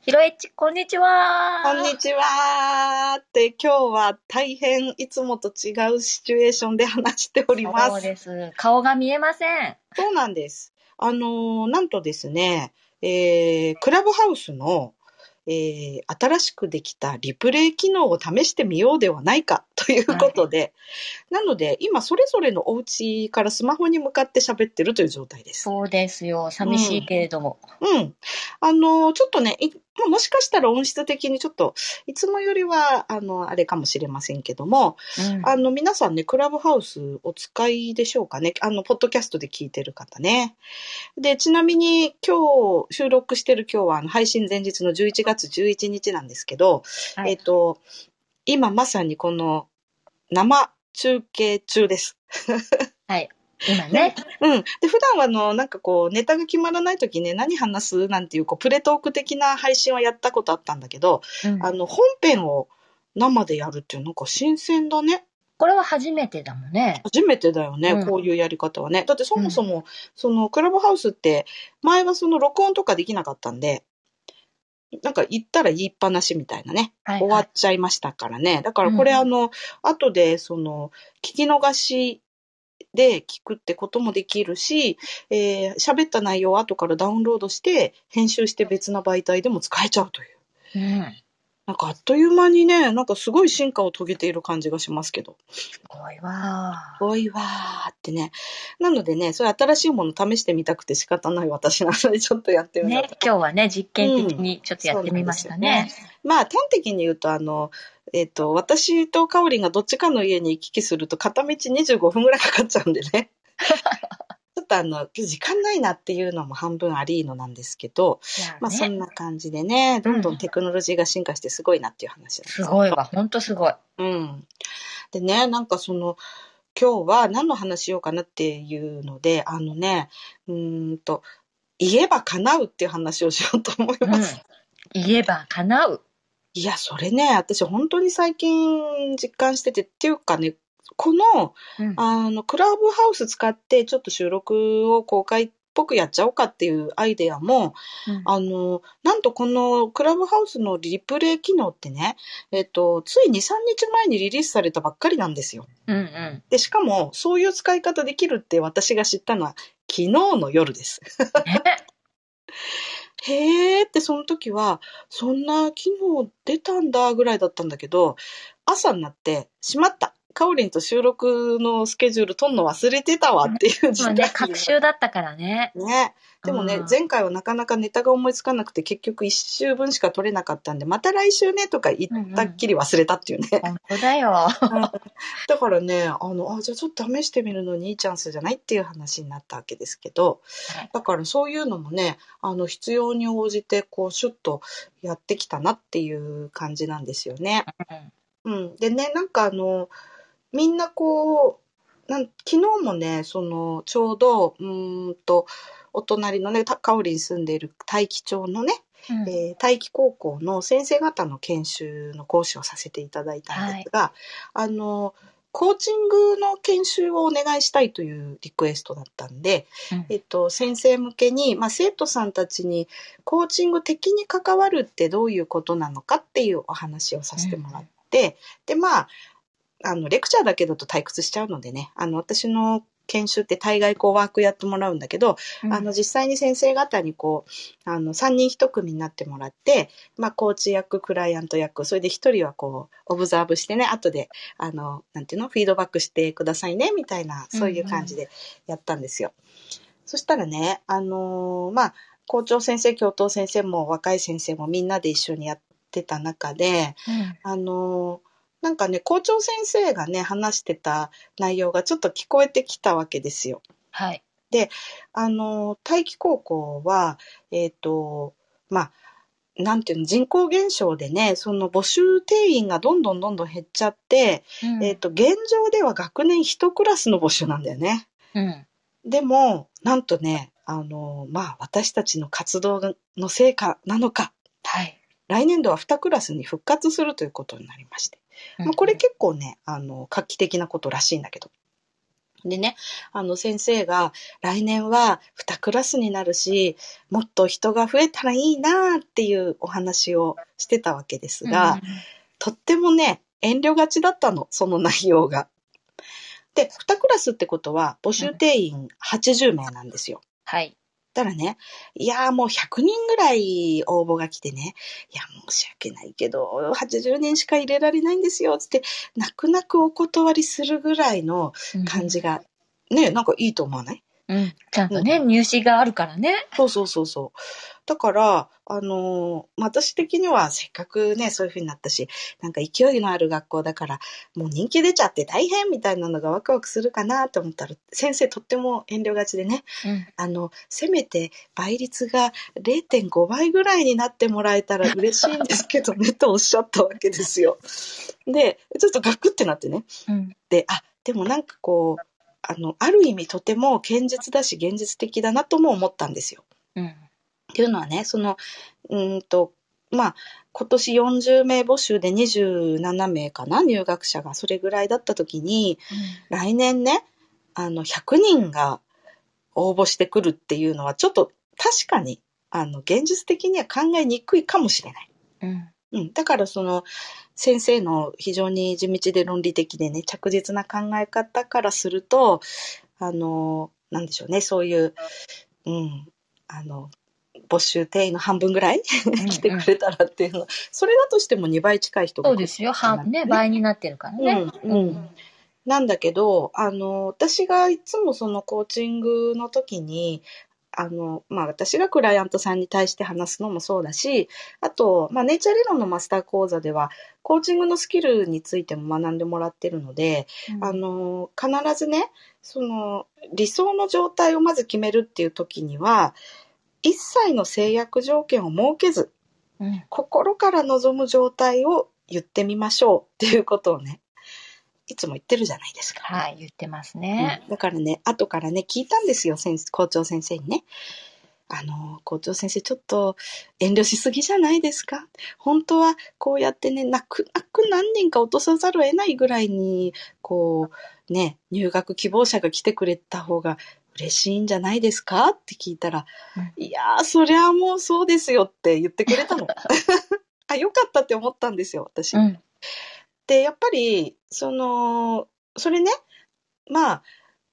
ひろえち、こんにちは。こんにちは。って今日は大変いつもと違うシチュエーションで話しております。そうです。顔が見えません。そうなんです。あのーなんとですね、えー、クラブハウスの、えー、新しくできたリプレイ機能を試してみようではないかということで、なので今それぞれのお家からスマホに向かって喋ってるという状態です。そうですよ。寂しいけれども。うん。あの、ちょっとね、いまあもしかしたら音質的にちょっと、いつもよりは、あの、あれかもしれませんけども、うんあの、皆さんね、クラブハウスお使いでしょうかね。あの、ポッドキャストで聞いてる方ね。で、ちなみに今日、収録してる今日は、あの、配信前日の11月11日なんですけど、はいえっと、今まさにこの、生中継中です。はい。今ね。うん。で、普段はあの、なんかこう、ネタが決まらないときね、何話すなんていう、こう、プレトーク的な配信はやったことあったんだけど、うんあの、本編を生でやるっていう、なんか新鮮だね。これは初めてだもんね。初めてだよね、うんこういうやり方はね。だってそもそも、その、クラブハウスって、前はその、録音とかできなかったんで、なんか言ったら言いっぱなしみたいなね、はい、終わはいっ。ちゃいましたからね。だからこれうんあの、後でその、聞き逃しで聞くってこともできるし、えー喋った内容を後からダウンロードして、編集して別な媒体でも使えちゃうという。うん。なんかあっという間にね、なんかすごい進化を遂げている感じがしますけど。すごいわす。ごいわーってね。なのでね、それ新しいもの試してみたくて仕方ない私なのでちょっとやってみようねと。、今日はね、実験的にちょっとやってみましたね。まあ端的に言うと、あの、えっ、と、私とかおりんがどっちかの家に行き来すると片道25分ぐらいかかっちゃうんでね。ちょっとあの、時間ないなっていうのも半分ありのなんですけど、ねまあそんな感じでね、どんどんテクノロジーが進化してすごいなっていう話ですすごいわ。ほんとすごい。うん。でね、なんかその、今日は何の話しようかなっていうので、あのね、うーんと、言えば叶うっていう話をしようと思いうんます。。言えば叶う。いや、それね、私本当に最近実感してて、っていうかね、この、うん。あの、クラブハウス使ってちょっと収録を公開っぽくやっちゃおうかっていうアイデアも、うんあの、なんとこのクラブハウスのリプレイ機能ってね、えっと、つい2、3日前にリリースされたばっかりなんですよ。うんうん。で、しかも、そういう使い方できるって私が知ったのは、昨日の夜です。へーって、その時は、そんな機能出たんだぐらいだったんだけど、朝になって、しまった。カオリンと収録のスケジュール取んの忘れてたわっていう時間にまあね、学習だったからね。ね。でもね、うん前回はなかなかネタが思いつかなくて、結局一週分しか取れなかったんで、また来週ねとか言ったっきり忘れたっていうね。本当だよ。だからね、あの、あ、じゃあちょっと試してみるのにいいチャンスじゃないっていう話になったわけですけどはい、だからそういうのもね、あの、必要に応じて、こう、シュッとやってきたなっていう感じなんですよね。うん。でね、なんかあの、みんなこう、なん昨日もね、その、ちょうど、うーんと、お隣のね、たかおりに住んでいる大樹町のね、うん。えー大樹高校の先生方の研修の講師をさせていただいたんですが、あの、コーチングの研修をお願いしたいというリクエストだったんで、うん。えっと、先生向けに、まあ、生徒さんたちにコーチング的に関わるってどういうことなのかっていうお話をさせてもらって、で、まあ、あの、レクチャーだけだと退屈しちゃうのでね、あの、私の研修って大概こうワークやってもらうんだけど、うん。あの、実際に先生方にこう、あの、3人1組になってもらって、まあ、コーチ役、クライアント役、それで1人はこう、オブザーブしてね、後で、あの、なんていうの、フィードバックしてくださいね、みたいな、そういう感じでやったんですよ。そしたらね、あのーまあ、校長先生、教頭先生も若い先生もみんなで一緒にやってた中で、うん。あのーなんかね、校長先生がね、話してた内容がちょっと聞こえてきたわけですよ。はい。あの、大気高校は、えっ、と、まあ、なんていうの、人口減少でね、その募集定員がどんどんどんどん減っちゃって、うんえっ、と、現状では学年一クラスの募集なんだよね。うん。でも、なんとね、あの、まあ、私たちの活動の成果なのか、はい。来年度は2クラスに復活するということになりまして。まあ、これ結構ね、あの、画期的なことらしいんだけど。でね、あの先生が来年は2クラスになるし、もっと人が増えたらいいなっていうお話をしてたわけですが、とってもね、遠慮がちだったの、その内容が。で、2クラスってことは募集定員80名なんですよ。はい。たらね、いやーもう100人ぐらい応募が来てね、いや申し訳ないけど、80人しか入れられないんですよ、つって、泣く泣くお断りするぐらいの感じが、ね、なんかいいと思わない？うん。ちゃんとね、入試があるからね。そうそうそうそう。だから、あのーまあ私的にはせっかくね、そういう風になったし、なんか勢いのある学校だから、もう人気出ちゃって大変みたいなのがワクワクするかなと思ったら、先生とっても遠慮がちでね、うん。あの、せめて倍率が0.5倍ぐらいになってもらえたら嬉しいんですけどね、とおっしゃったわけですよ。で、ちょっとガクってなってね。うん。で、あ、でもなんかこう、あの、ある意味とても堅実だし現実的だなとも思ったんですよ。うん。っていうのはね、その、うーんと、まあ、今年40名募集で27名かな、入学者が。それぐらいだった時に、来年ね、あの、100人が応募してくるっていうのは、ちょっと確かに、あの、現実的には考えにくいかもしれない。うん。うん。だからその、先生の非常に地道で論理的でね、着実な考え方からすると、あの、なんでしょうね、そういう、うん、あの、募集定員の半分ぐらい来てくれたらっていうの、それだとしても2倍近い人が来るそうですよ。半、ね、倍になってるからね。うん。うん。なんだけど、あの、私がいつもそのコーチングの時に、あの、まあ私がクライアントさんに対して話すのもそうだし、あと、まあネイチャー理論のマスター講座では、コーチングのスキルについても学んでもらってるので、うん。あの、必ずね、その、理想の状態をまず決めるっていう時には、一切の制約条件を設けず、うん。心から望む状態を言ってみましょうっていうことをね、いつも言ってるじゃないですか。はい、言ってますね。だからね、後からね、聞いたんですよ、先生校長先生にね。あの、校長先生、ちょっと遠慮しすぎじゃないですか？本当はこうやってね、泣く泣く何人か落とさざるを得ないぐらいに、こう、ね、入学希望者が来てくれた方が嬉しいんじゃないですか？って聞いたら、うんいやー、そりゃもうそうですよって言ってくれたの。あ、よかったって思ったんですよ、私。うん。で、やっぱり、その、それね、まあ、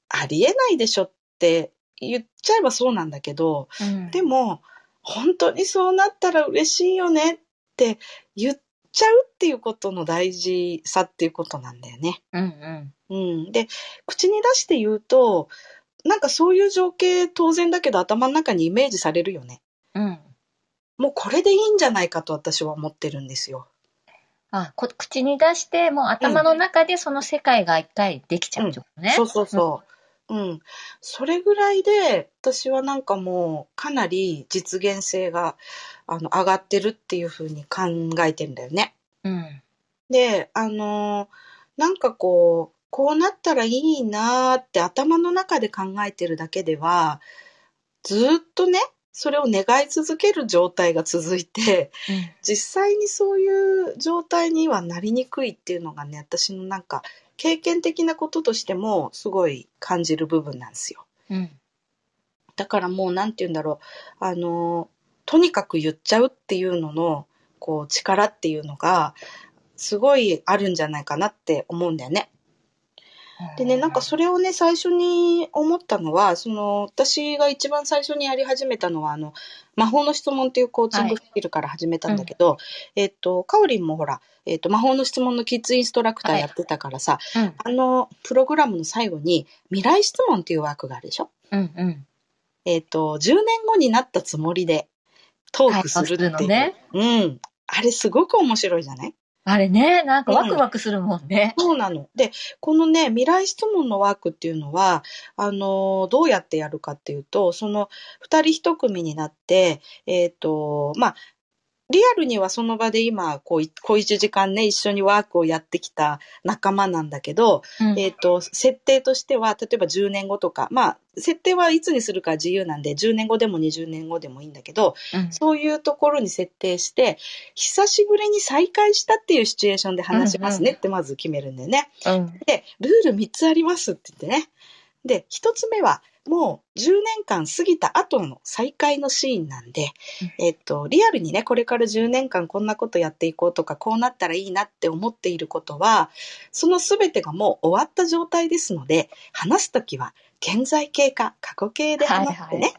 ありえないでしょって言っちゃえばそうなんだけど、うん。でも、本当にそうなったら嬉しいよねって言っちゃうっていうことの大事さっていうことなんだよね。うんうん。うん。で、口に出して言うと、なんかそういう情景当然だけど頭の中にイメージされるよね。うん。もうこれでいいんじゃないかと私は思ってるんですよ。あ、こ口に出して、もう頭の中でその世界が一回できちゃうってことね。そうそうそう。うん。それぐらいで、私はなんかもう、かなり実現性が、あの、上がってるっていうふうに考えてんだよね。うん。で、あのーなんかこう、こうなったらいいなーって頭の中で考えてるだけでは、ずーっとね、それを願い続ける状態が続いて、うん。実際にそういう状態にはなりにくいっていうのがね、私のなんか経験的なこととしてもすごい感じる部分なんですよ。うん。だからもうなんて言うんだろう、あの、とにかく言っちゃうっていうのの、こう力っていうのが、すごいあるんじゃないかなって思うんだよね。でね、なんかそれをね、最初に思ったのは、その、私が一番最初にやり始めたのは、あの、魔法の質問っていうコーチングスキルから始めたんだけど、えっと、かおりんもほら、えっと、魔法の質問のキッズインストラクターやってたからさ、うん。あの、プログラムの最後に、未来質問っていうワークがあるでしょ？うんうん。えっと、10年後になったつもりで、トークするっていう。会話するのねうん。あれすごく面白いじゃない？あれね、なんかワクワクするもんね。そうなの。で、このね、未来質問のワークっていうのは、あの、どうやってやるかっていうと、その、二人一組になって、えっ、と、まあ、リアルにはその場で今、こうい、小一時間ね、一緒にワークをやってきた仲間なんだけど、うんえっ、と、設定としては、例えば10年後とか、まあ、設定はいつにするか自由なんで、10年後でも20年後でもいいんだけど、うんそういうところに設定して、久しぶりに再会したっていうシチュエーションで話しますねってまず決めるんだよね。うん。で、ルール3つありますって言ってね。で、1つ目は、もう10年間過ぎた後の再会のシーンなんで、えっと、リアルにね、これから10年間こんなことやっていこうとか、こうなったらいいなって思っていることは、その全てがもう終わった状態ですので、話すときは、現在形か過去形で話してね。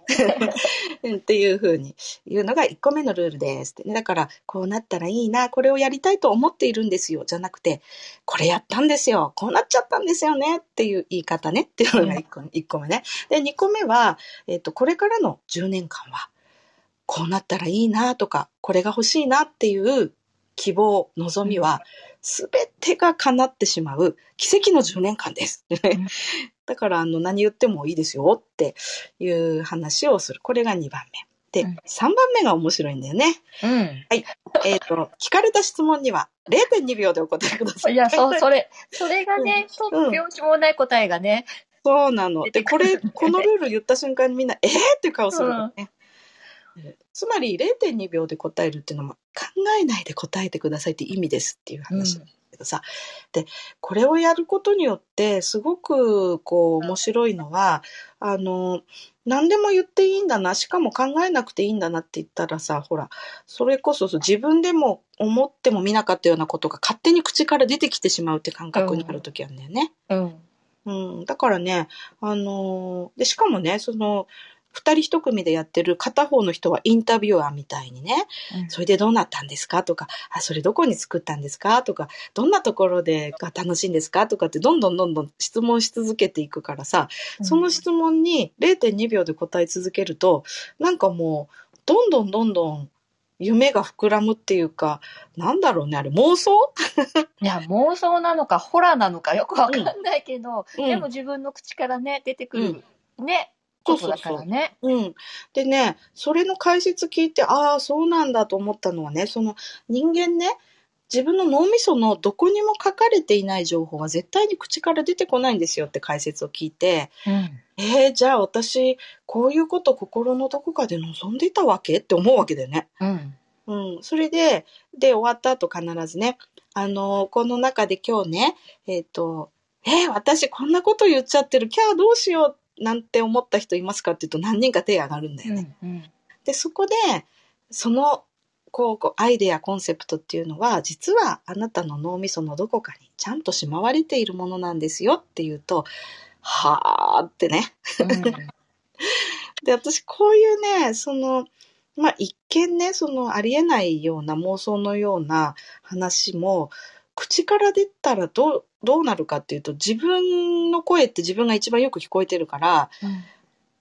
うんっていうふうに言うのが1個目のルールですってね。だから、こうなったらいいな、これをやりたいと思っているんですよ、じゃなくて、これやったんですよ、こうなっちゃったんですよねっていう言い方ねっていうのが1個,、一個目ね。で、2個目は、えっと、これからの10年間は、こうなったらいいなとか、これが欲しいなっていう希望、望みは、すべてが叶ってしまう奇跡の10年間です。だから、あの、何言ってもいいですよっていう話をする。これが2番目。で、うん3番目が面白いんだよね。うん。えっ、と、聞かれた質問には0.2秒でお答えください。いや、そう、それ、それがね、とうんってもない答えがね。そうなの。で、これ、このルール言った瞬間にみんな、えーっていう顔するのね。つまり0.2秒で答えるっていうのは考えないで答えてくださいって意味ですっていう話なんだけどさ、でこれをやることによってすごくこう面白いのはあの何でも言っていいんだなしかも考えなくていいんだなって言ったらさほらそれこそ自分でも思っても見なかったようなことが勝手に口から出てきてしまうって感覚になる時あるんだよね。うん。うん、だからね、あのーで、しかもね、その、二人一組でやってる片方の人はインタビュアーみたいにね、それでどうなったんですか？とか、あ、それどこに作ったんですか？とか、どんなところでが楽しいんですか？とかってどんどんどんどん質問し続けていくからさ、その質問に0.2秒で答え続けると、なんかもう、どんどんどんどん夢が膨らむっていうか、なんだろうね、あれ妄想？いや、妄想なのか、ホラーなのかよくわかんないけど、うん。でも自分の口からね、出てくる、うそうそうことだからね。うん。でね、それの解説聞いて、ああ、そうなんだと思ったのはね、その人間ね、自分の脳みそのどこにも書かれていない情報は絶対に口から出てこないんですよって解説を聞いて、うん。えー、じゃあ私、こういうこと心のどこかで望んでいたわけって思うわけだよね。うん。うん。それで、で、終わった後必ずね、あのこの中で今日ね、えっ、と、えー私こんなこと言っちゃってる、キャーどうしようなんて思った人いますかって言うと何人か手挙がるんだよね。うん。で、そこで、その、こう、こうアイデア、コンセプトっていうのは、実はあなたの脳みそのどこかにちゃんとしまわれているものなんですよっていうと、はーってね。で、私、こういうね、その、まあ、一見ね、その、ありえないような妄想のような話も、口から出たらどう、どうなるかっていうと、自分の声って自分が一番よく聞こえてるから、うん。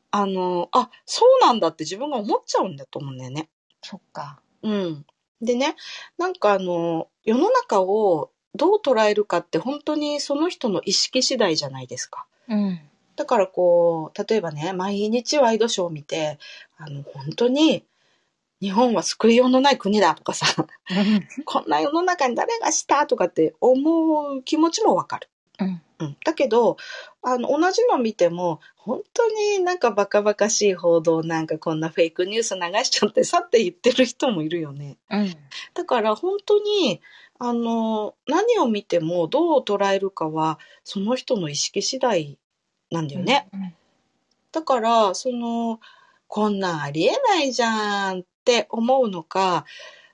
あの、あ、そうなんだって自分が思っちゃうんだと思うんだよね。そっか。うん。でね、なんかあの、世の中をどう捉えるかって本当にその人の意識次第じゃないですか。うん。だからこう、例えばね、毎日ワイドショーを見て、あの、本当に日本は救いようのない国だとかさ、こんな世の中に誰がしたとかって思う気持ちもわかる。うん。うん、だけどあの同じの見ても本当になんかバカバカしい報道なんかこんなフェイクニュース流しちゃってさって言ってる人もいるよね。うん。だから本当にあの何を見てもどう捉えるかはその人の意識次第なんだよね。だからそのこんなんありえないじゃんって思うのか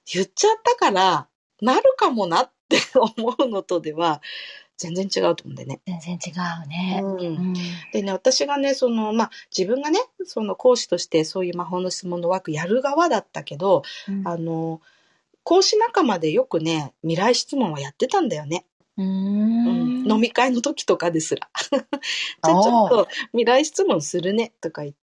言っちゃったからなるかもなって 思うのとでは全然違うと思うんだよね。全然違うね。うんうん。でね、私がね、その、まあ、自分がね、その講師としてそういう魔法の質問の枠やる側だったけど、うんあの、講師仲間でよくね、未来質問はやってたんだよね。うんん。飲み会の時とかですら。じゃあちょっと未来質問するね、とか言って、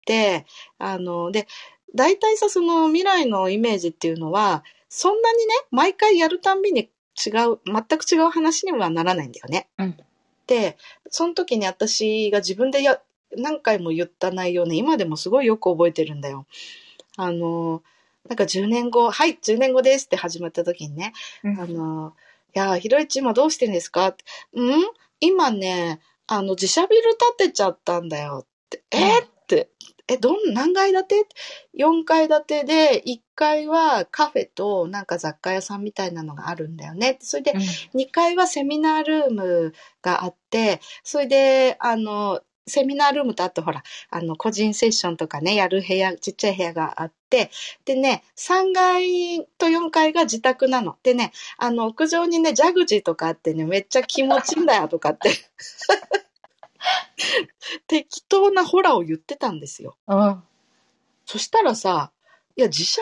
あの、で、大体さ、その未来のイメージっていうのは、そんなにね、毎回やるたんびに違う、全く違う話にはならないんだよね。うんで、その時に私が自分でや、何回も言った内容ね、今でもすごいよく覚えてるんだよ。あの、なんか10年後、はい、10年後ですって始まった時にね、うんあの、いや、ひろいち今どうしてんですか？ってうん？今ね、あの、自社ビル建てちゃったんだよって。えうんって。え、どん、何階建て ?4 階建てで、1階はカフェとなんか雑貨屋さんみたいなのがあるんだよね。それで、うん2階はセミナールームがあって、それで、あの、セミナールームとあとほら、あの、個人セッションとかね、やる部屋、ちっちゃい部屋があって、でね、3階と4階が自宅なの。でね、あの、屋上にね、ジャグジーとかあってね、めっちゃ気持ちいいんだよとかって。適当なホラーを言ってたんですよ。うん。そしたらさ、いや、自社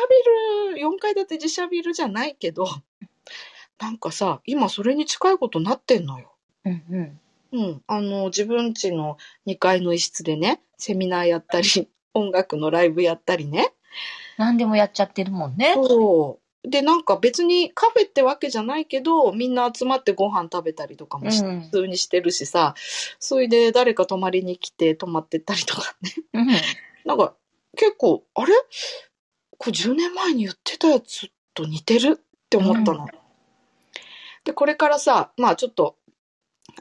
ビル、4階建て自社ビルじゃないけど、なんかさ、今それに近いことになってんのよ。うんうん。うん。あの、自分家の2階の一室でね、セミナーやったり、音楽のライブやったりね。何でもやっちゃってるもんね。そう。で、なんか別にカフェってわけじゃないけど、みんな集まってご飯食べたりとかもしうん普通にしてるしさ、それで誰か泊まりに来て泊まってったりとかね。うん。なんか結構、あれ？これ10年前に言ってたやつと似てる？って思ったの。で、これからさ、まあちょっと、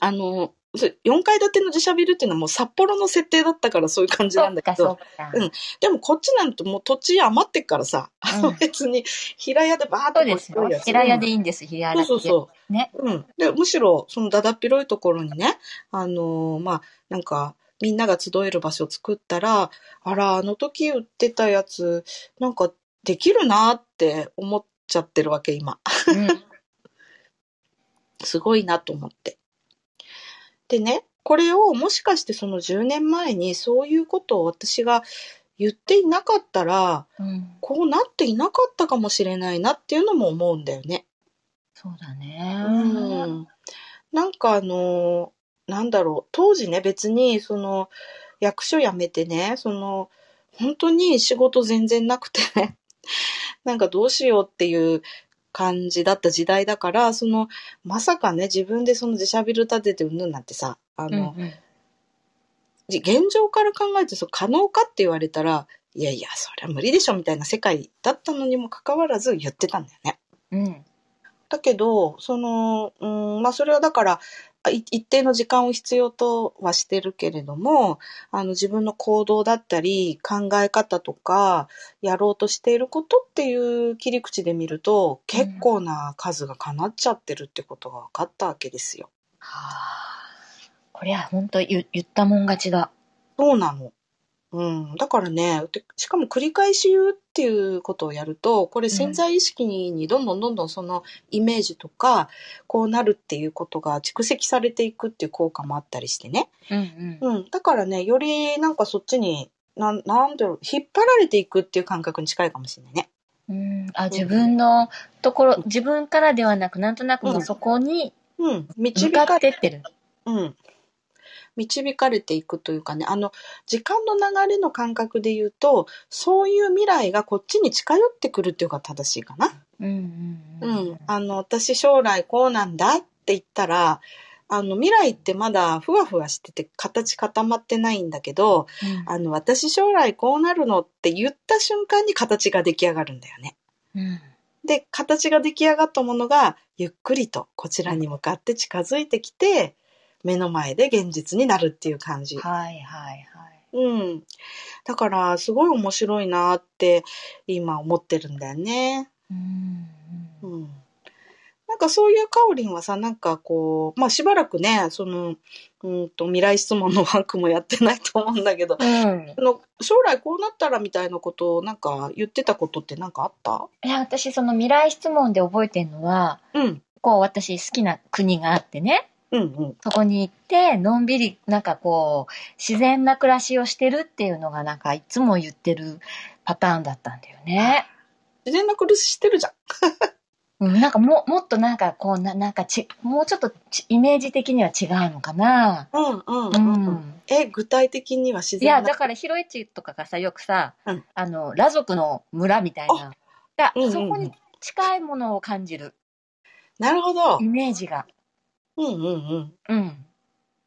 あの、4階建ての自社ビルっていうのはもう札幌の設定だったからそういう感じそなんだけど、か。うんでもこっちなんてもう土地余ってっからさ、うん 別に平屋でバーッとですよ。平屋でいいんです、平屋そうそうそう。ね。うん。で、むしろ、そのだだっ広いところにね、あのーまあ、なんか、みんなが集える場所を作ったら、あら、あの時売ってたやつ、なんか、できるなって思っちゃってるわけ、今。うん。すごいなと思って。でね、これをもしかしてその10年前にそういうことを私が言っていなかったら、うん。こうなっていなかったかもしれないなっていうのも思うんだよね。そうだね。うんなんかあの、なんだろう、当時ね、別に、その、役所辞めてね、その、本当に仕事全然なくてね、なんかどうしようっていう感じだった時代だから、その、まさかね、自分でその自社ビル建ててうんぬんなんてさ、あうんの、うんじ現状から考えてそう可能かって言われたら、いやいや、そりゃ無理でしょみたいな世界だったのにもかかわらず言ってたんだよね。うん。だけど、その、うん、まあそれはだから、一定の時間を必要とはしてるけれども、あの自分の行動だったり考え方とか、やろうとしていることっていう切り口で見ると、結構な数が叶っちゃってるってことが分かったわけですよ。はあ。これは本当言言ったもん勝ちだ。そうなの。うん。だからね、でしかも繰り返し言うっていうことをやると、これ潜在意識にどんどんどんどんそのイメージとか、こうなるっていうことが蓄積されていくっていう効果もあったりしてね。うんうん。うん。だからね、よりなんかそっちに、なん、なんだろう、引っ張られていくっていう感覚に近いかもしれないね。うん、あ自分のところ、自分からではなく、なんとなくそこにうん。向かってってる。うん。導かれていくというかね、あの、時間の流れの感覚で言うと、そういう未来がこっちに近寄ってくるっていうのが正しいかな。うんううんん。あの、私将来こうなんだって言ったら、あの、未来ってまだふわふわしてて形固まってないんだけど、あの、私将来こうなるのって言った瞬間に形が出来上がるんだよね。うん。で、形が出来上がったものが、ゆっくりとこちらに向かって近づいてきて、目の前で現実になるっていう感じ。はいはいはい。うん。だから、すごい面白いなって、今思ってるんだよね。うんううんん。なんかそういうカオリンはさ、なんかこう、まあしばらくね、その、うんと、未来質問のワークもやってないと思うんだけど、うん。あの将来こうなったらみたいなことをなんか言ってたことってなんかあった？いや、私、その未来質問で覚えてるのは、うん。こう、私好きな国があってね、うんうん。そこに行って、のんびり、なんかこう、自然な暮らしをしてるっていうのが、なんかいつも言ってるパターンだったんだよね。自然な苦ししてるじゃん。うん、なんかも、もっとなんかこう、ななんかち、もうちょっとちイメージ的には違うのかな。うんうんううん。ん。え、具体的には自いや。だから、ヒロエチとかがさ、よくさ、うんあの、裸族の村みたいな。だうんうんうんそこに近いものを感じる。なるほどイ。メージが。うんうんうん。うん。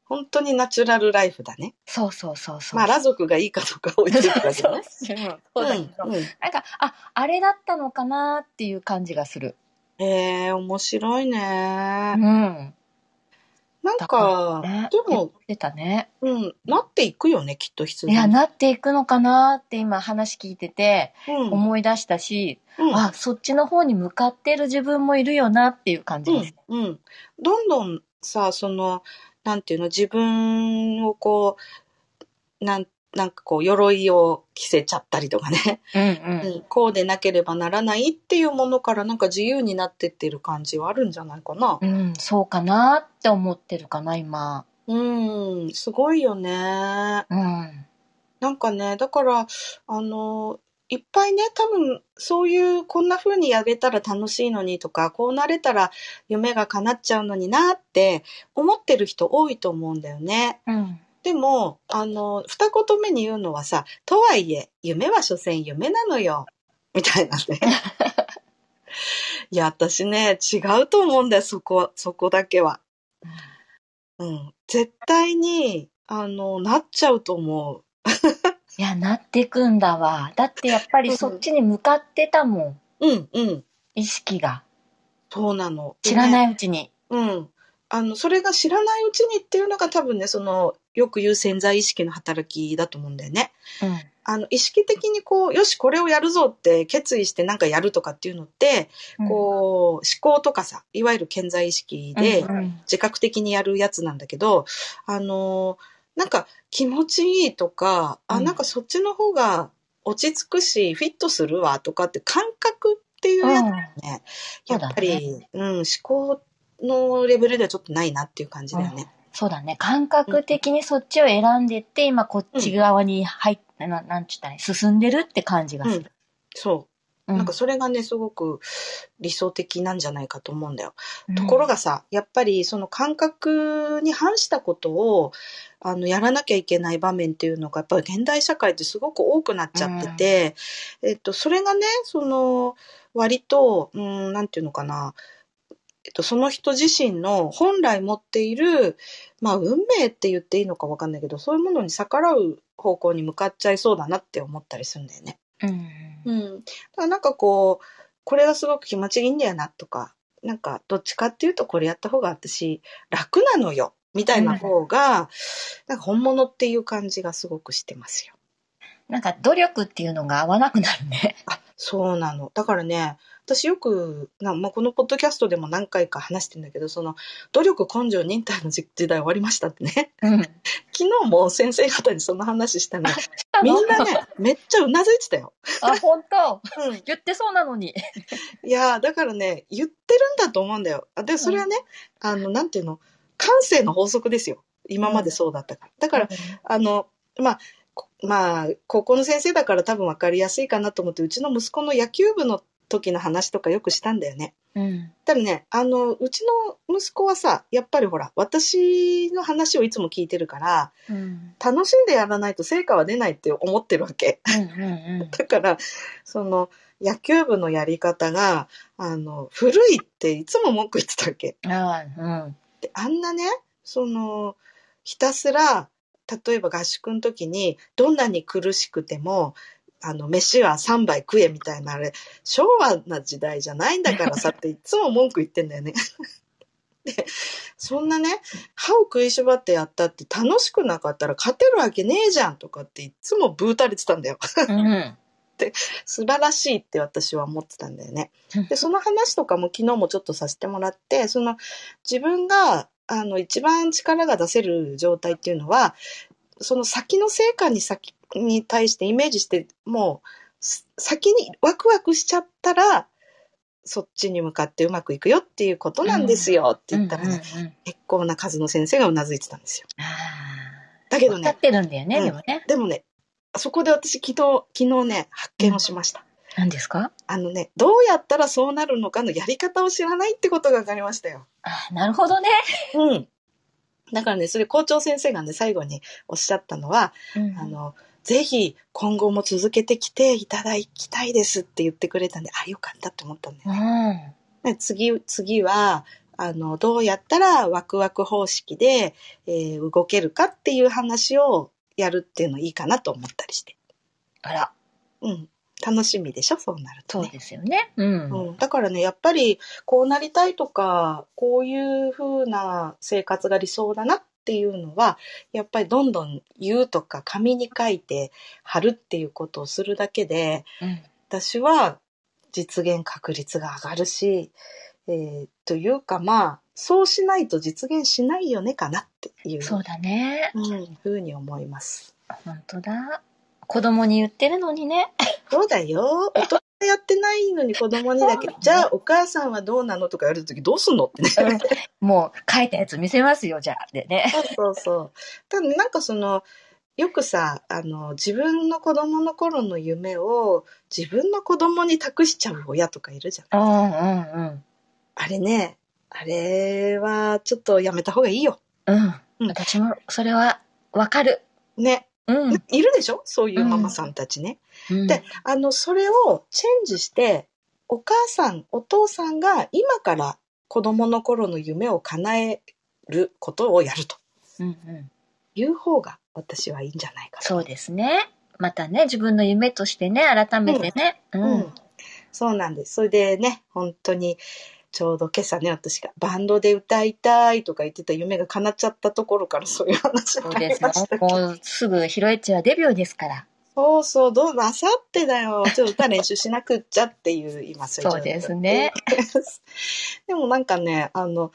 本当にナチュラルライフだね。そうそうそうそう。まあ、裸族がいいかどうか置いてだけどね。そうそうだけど、うんうんなんか、あ、あれだったのかなっていう感じがする。えー、面白いうね。ん。なんか、ね、でも、言ってたね。うん、なっていくよね、きっと必然。いや、なっていくのかなって今話聞いててうん、思い出したし、うん、あ、そっちの方に向かってる自分もいるよなっていう感じです。うん、うん。どんどんさ、その、なんていうの、自分をこう、なん、なんかこう、鎧を着せちゃったりとかね、うんう。うんん、こうでなければならないっていうものからなんか自由になってってる感じはあるんじゃないかな。うん、そうかなって思ってるかな、今。うん、すごいよね。うん。なんかね、だから、あの、いっぱいね、多分、そういう、こんな風にやれたら楽しいのにとか、こうなれたら夢が叶っちゃうのになって思ってる人多いと思うんだよね。うん。でも、あの、二言目に言うのはさ、とはいえ、夢は所詮夢なのよ。みたいなね。いや、私ね、違うと思うんだよ、そこ、そこだけは。うん。絶対に、あの、なっちゃうと思う。いや、なってくんだわ。だってやっぱりそっちに向かってたもん。うん、うん。意識が。そうなの。知らい。ないうちに。うん。あの、それが知らないうちにっていうのが多分ね、その、よく言う潜在意識の働きだと思うんだよね。うん。あの、意識的にこう、よし、これをやるぞって決意してなんかやるとかっていうのって、こう、思考とかさ、いわゆる潜在意識でうんうん。自覚的にやるやつなんだけど、あの、なんか気持ちいいとか、あ、うん。なんかそっちの方が落ち着くし、フィットするわとかって感覚っていうやつね、やっぱり、うん、思考のレベルではちょっとないなっていう感じだよね。そうだね。感覚的にそっちを選んでって、今こっち側に入って、ななんちゅったらいい進んでるって感じがする。そう。うなんかそれがね、すごく理想的なんじゃないかと思うんだよ。うんところがさ、やっぱりその感覚に反したことを、あの、やらなきゃいけない場面っていうのが、やっぱり現代社会ってすごく多くなっちゃってて、えっと、それがね、その、割と、うん、なんていうのかな、えっと、その人自身の本来持っている、まあ、運命って言っていいのかわかんないけど、そういうものに逆らう方向に向かっちゃいそうだなって思ったりするんだよね。うん。うん。だからなんかこう、これがすごく気持ちいいんだよなとか、なんかどっちかっていうとこれやった方が私楽なのよ、みたいな方が、なんか本物っていう感じがすごくしてますよ。なんか努力っていうのが合わなくなるね。あ、そうなの。だからね、私よく、なまあ、このポッドキャストでも何回か話してんだけど、その、努力、根性、忍耐の時時代終わりましたってね。うん。昨日も先生方にその話したの。みんなね、めっちゃうなずいてたよ。あ、本当うん。言ってそうなのに。いやーだからね、言ってるんだと思うんだよ。あで、それはね、あの、なんていうの、感性の法則ですよ。今までそうだったから。だから、あの、まあ、こまあ、高校の先生だから多分分かりやすいかなと思って、うちの息子の野球部の時の話とかよくしたんだよね。うん。ただね、あの、うちの息子はさ、やっぱりほら、私の話をいつも聞いてるから、うん。楽しんでやらないと成果は出ないって思ってるわけ。うん。うん。だから、その、野球部のやり方が、あの、古いっていつも文句言ってたわけ。ああ、うん。で、あんなね、その、ひたすら、例えば合宿の時に、どんなに苦しくても、あの、飯は3杯食えみたいな、あれ、昭和な時代じゃないんだからさって いつも文句言ってんだよね。で、そんなね、歯を食いしばってやったって楽しくなかったら勝てるわけねえじゃんとかっていつもブータれてたんだよ。うん。素晴らしいって私は思ってたんだよね。で、その話とかも昨日もちょっとさせてもらって、その自分があの一番力が出せる状態っていうのは、その先の成果に先に対してイメージして、もうす先にワクワクしちゃったら、そっちに向かってうまくいくよっていうことなんですよって言ったらね、うんうんうん結構な数の先生がうなずいてたんですよ。あだけどねあ分かっ、てるんだよね、うんでもね。でもね、そこで私昨日、昨日ね、発見をしました。何ですか？あのね、どうやったらそうなるのかのやり方を知らないってことが分かりましたよ。ああなるほどね。うん。だからね、それ校長先生がね、最後におっしゃったのは、うんあの、ぜひ今後も続けてきていただきたいですって言ってくれたんで、あ、よかったって思ったんだようね。ん。で次、次は、あの、どうやったらワクワク方式で、えー動けるかっていう話をやるっていうのいいかなと思ったりして。あら、うん。楽しみでしょ？そうなるとね。そうですよね。うん。うん、だからね、やっぱりこうなりたいとか、こういう風な生活が理想だなっていうのは、やっぱりどんどん言うとか紙に書いて貼るっていうことをするだけで、うん私は実現確率が上がるし、えーというかまあ、そうしないと実現しないよねかなっていう、そうだね。うん、ふうに思います。本当だ。子供に言ってるのにね。そうだよ。大人やってないのに子供にだけ、じゃあお母さんはどうなのとか言われた時どうすんのってね。もう書いたやつ見せますよ、じゃあ。でね。そうそうそう。ただなんかその、よくさ、あの、自分の子供の頃の夢を自分の子供に託しちゃう親とかいるじゃん。うんうんうん。あれね、あれはちょっとやめた方がいいよ。うん。うん私もそれはわかる。ね。うん。いるでしょ？そういうママさんたちね。うんで、あの、それをチェンジして、お母さん、お父さんが今から子供の頃の夢を叶えることをやるとうんうん。いう方が私はいいんじゃないかとそうですね。またね、自分の夢としてね、改めてね。ううん。そうなんです。それでね、本当に、ちょうど今朝ね、私がバンドで歌いたいとか言ってた夢が叶っちゃったところからそういう話そうになりました。け？ど。もうすぐヒロエッチはデビューですから。そうそう、どうぞ、あさってだよ。ちょっと歌練習しなくっちゃっていう、今それそうですね。でもなんかね、あの、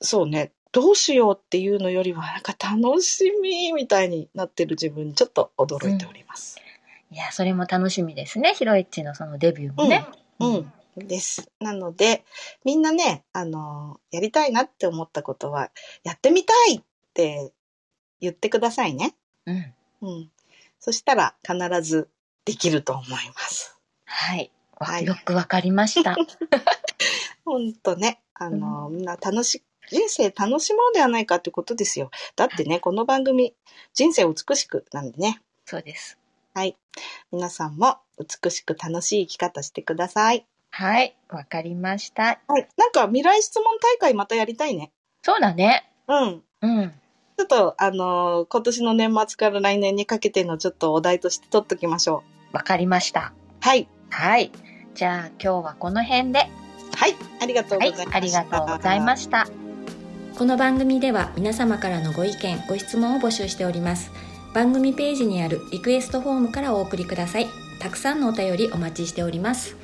そうね、どうしようっていうのよりは、なんか楽しみみたいになってる自分にちょっと驚いております。いや、それも楽しみですね。ヒロエッチのそのデビューもね。うん。です。なので、みんなね、あの、やりたいなって思ったことは、やってみたいって言ってくださいね。うん。うん。そしたら必ずできると思います。はい。わはいよくわかりました。ほんとね、あの、みんな楽し、人生楽しもうではないかってことですよ。だってね、この番組、人生を美しくなんでね。そうです。はい。皆さんも美しく楽しい生き方してください。はい。わかりました。はい。なんか未来質問大会またやりたいね。そうだね。うん。うん。ちょっと、あのー今年の年末から来年にかけてのちょっとお題として取っときましょう。わかりました。はい。はい。じゃあ今日はこの辺で。はい。ありがとうごはいざいました。。ありがとうございました。この番組では皆様からのご意見ご質問を募集しております番組ページにあるリクエストフォームからお送りくださいたくさんのお便りお待ちしております